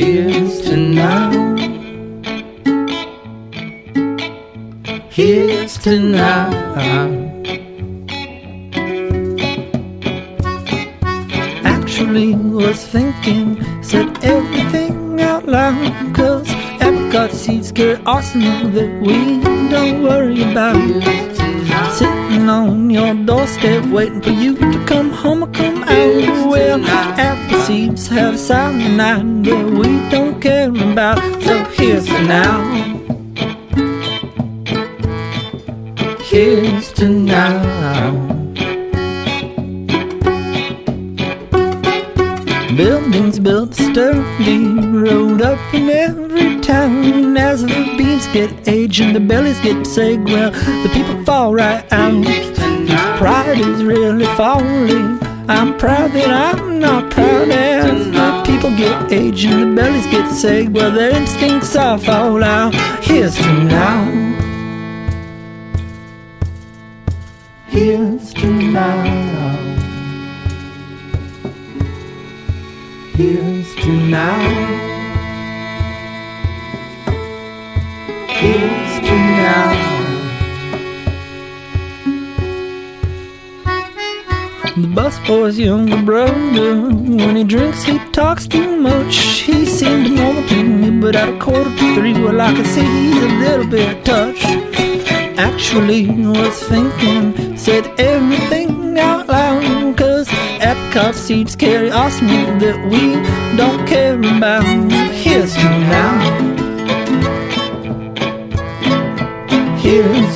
Here's to now. Here's to now. Actually, was thinking, said everything out loud. Cause apricot seeds carry arsenic that we don't worry about. Sitting on your doorstep, waiting for you to come have cyanide that we don't care about. So here's to now. Here's to now. Buildings built sturdy, road up in every town. As the beans get aged and the bellies get sick, well, the people fall right out. Pride is really falling. I'm proud that I'm not proud as the people get aged and the bellies get sick. Well, their instincts are fall out. Here's to now. Here's to now. Here's to now. Here's to now. The busboy's younger brother, when he drinks, he talks too much. He seemed normal to me, but at a quarter to three, well, I can see he's a little bit touched. Actually, was thinking, said everything out loud, cause apricot seeds carry arsenic that we don't care about. Here's to now. Here's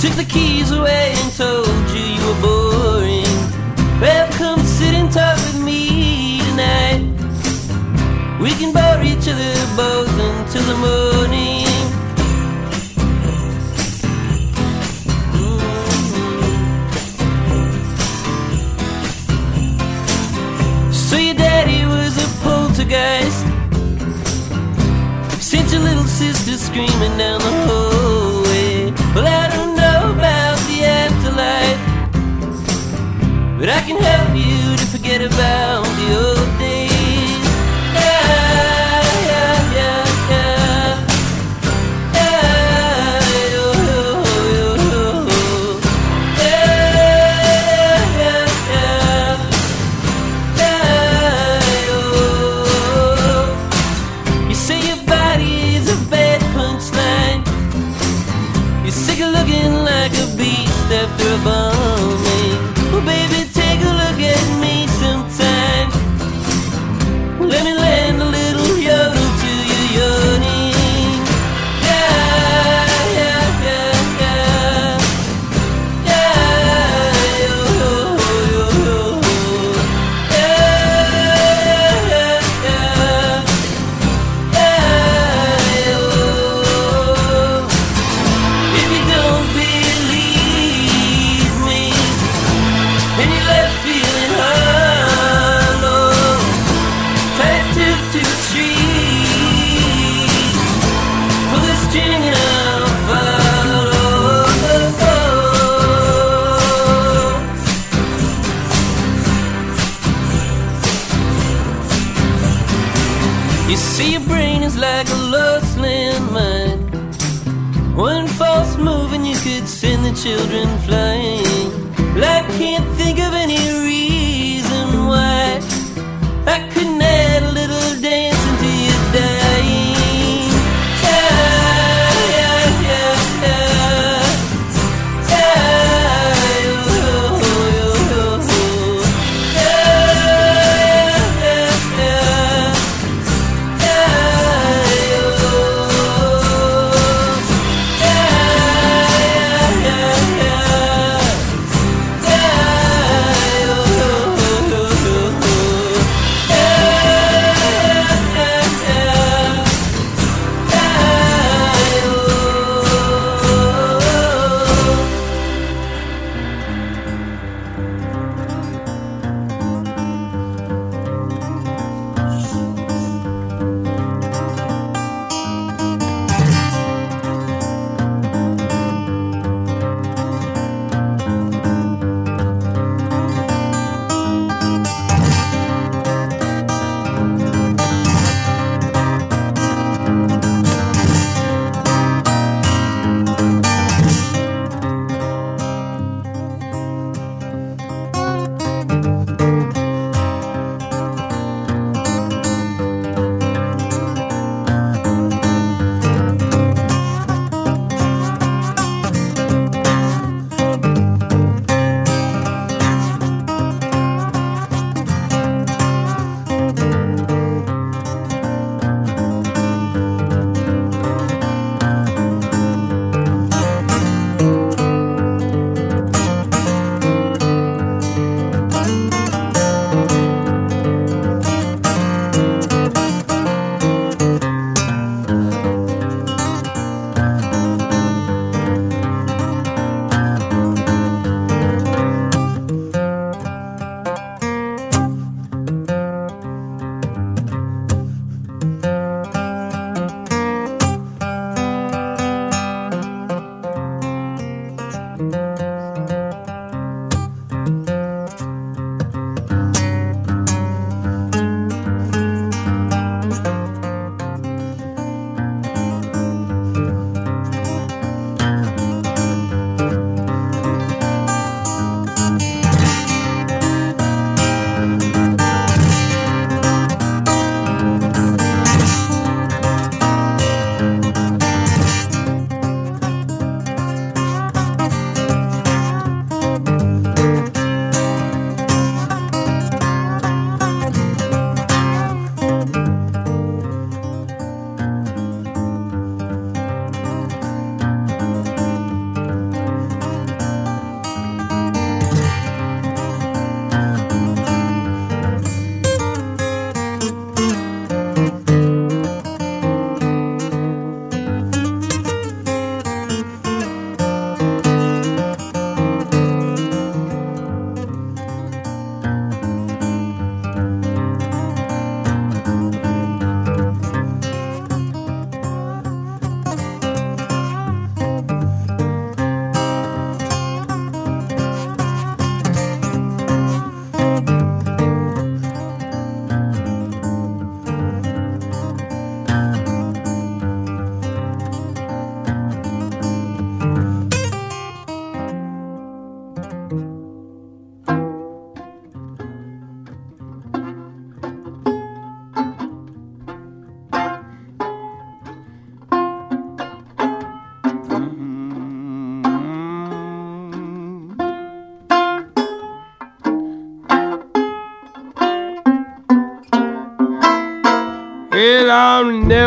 Took the keys away and told you you were boring. Well, come sit and talk with me tonight. We can bore each other both until the morning. Mhm. So your daddy was a poltergeist. Sent your little sister screaming down the hallway. Well, but I can help you to forget about the old days.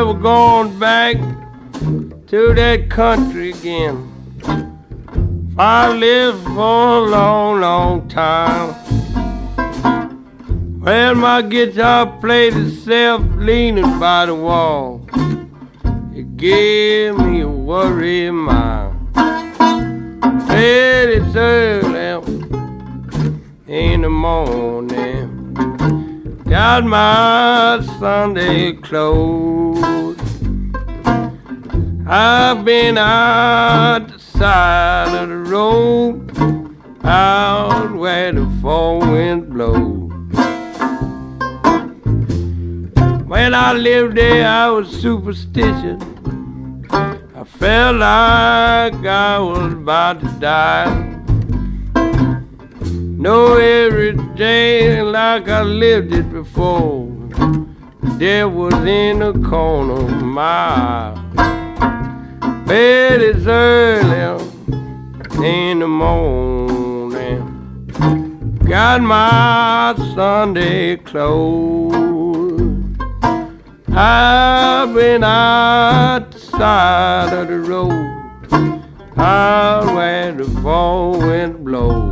Never going back to that country again. I lived for a long, long time. Well, my guitar played itself leaning by the wall. It gave me a worried mind. Said it's early in the morning. Got my Sunday clothes. I've been out the side of the road, out where the four winds blow. When I lived there, I was superstitious. I felt like I was about to die. Know every day like I lived it before. There was in the corner of my eye. Bed is early in the morning. Got my Sunday clothes. I've been out the side of the road, out where the fall wind blows.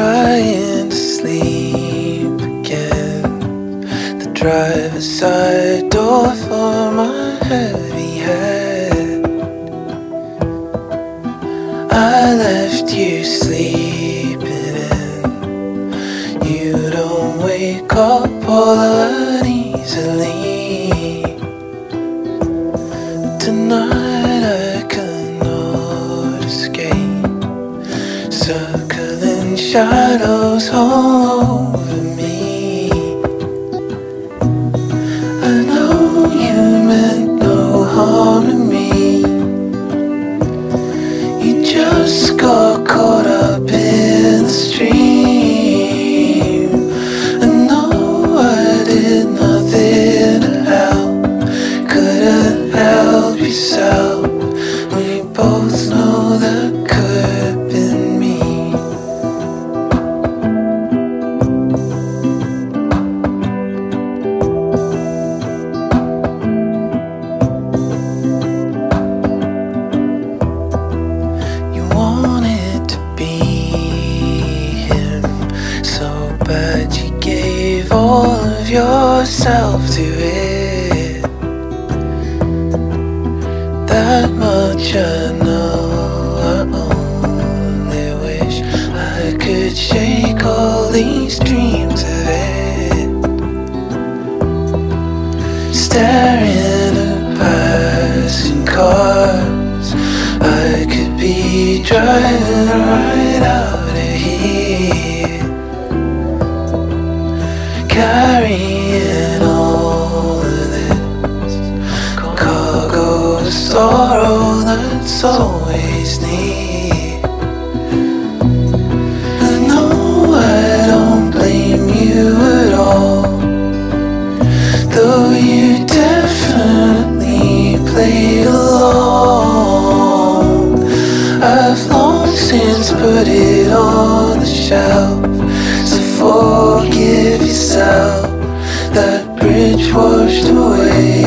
Trying to sleep again. The driver's side door for my heavy head. I left you sleeping in. You don't wake up all that easily. Shadows all put it on the shelf. So forgive yourself that bridge washed away.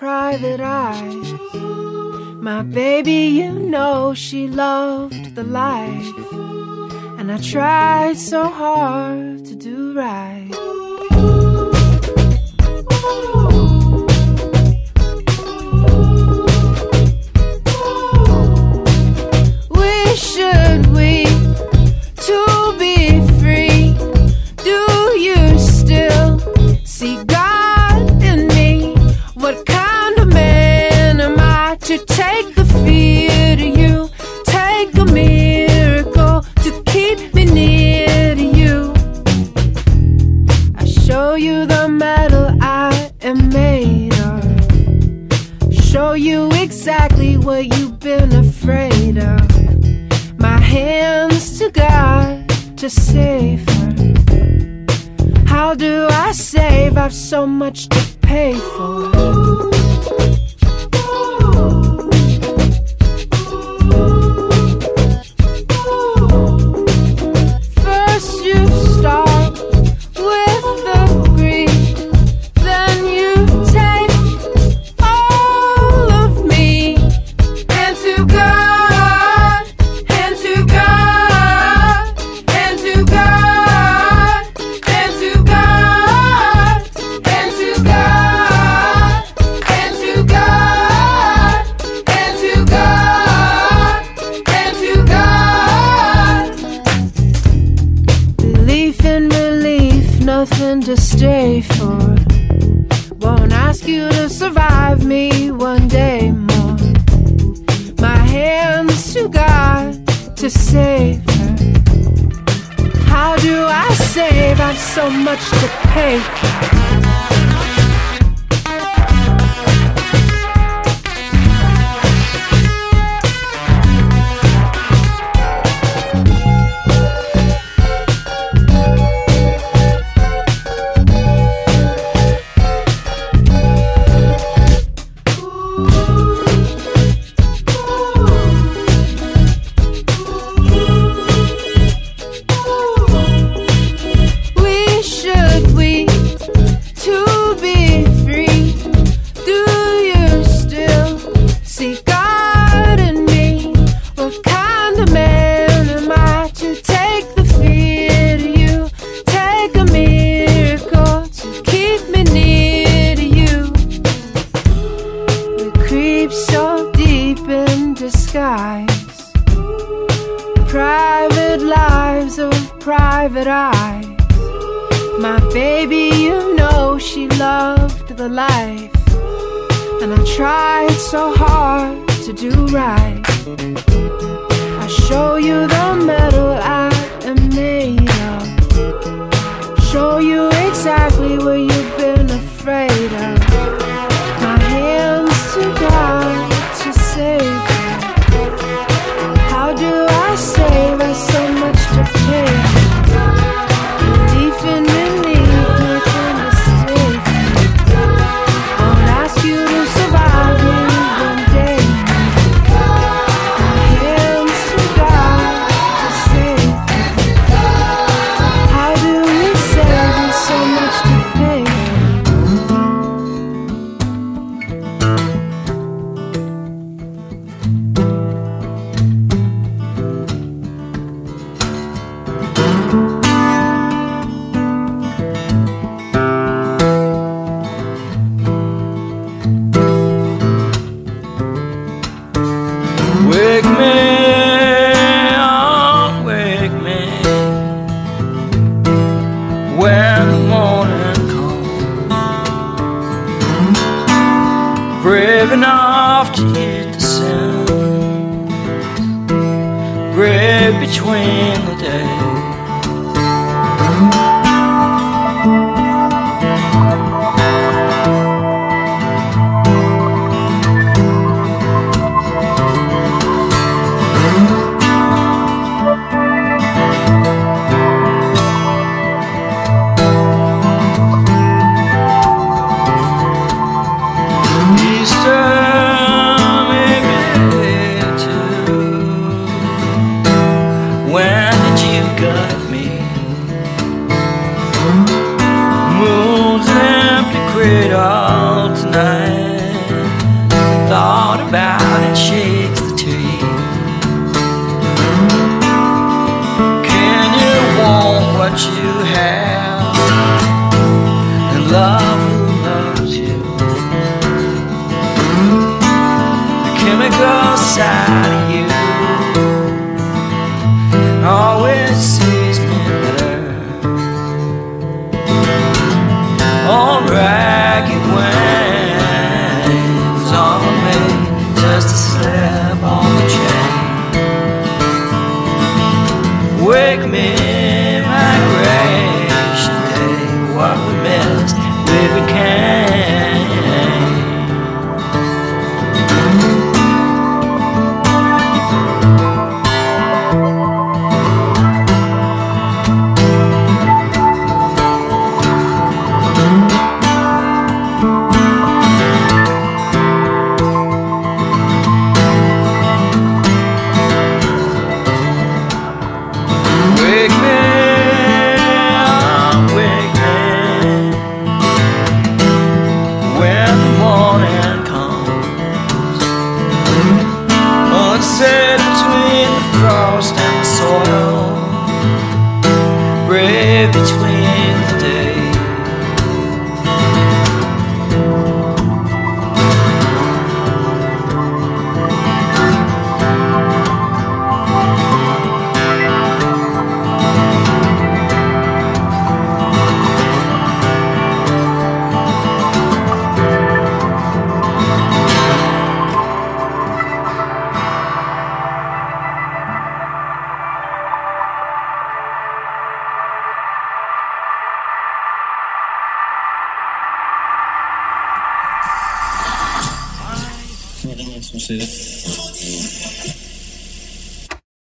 private eyes. My baby, you know she loved the life. And I tried so hard to do right. much to pay for. to stay for. Won't ask you to survive me one day more. My hands to God to save her. How do I save? I've so much to pay for. so hard to do right.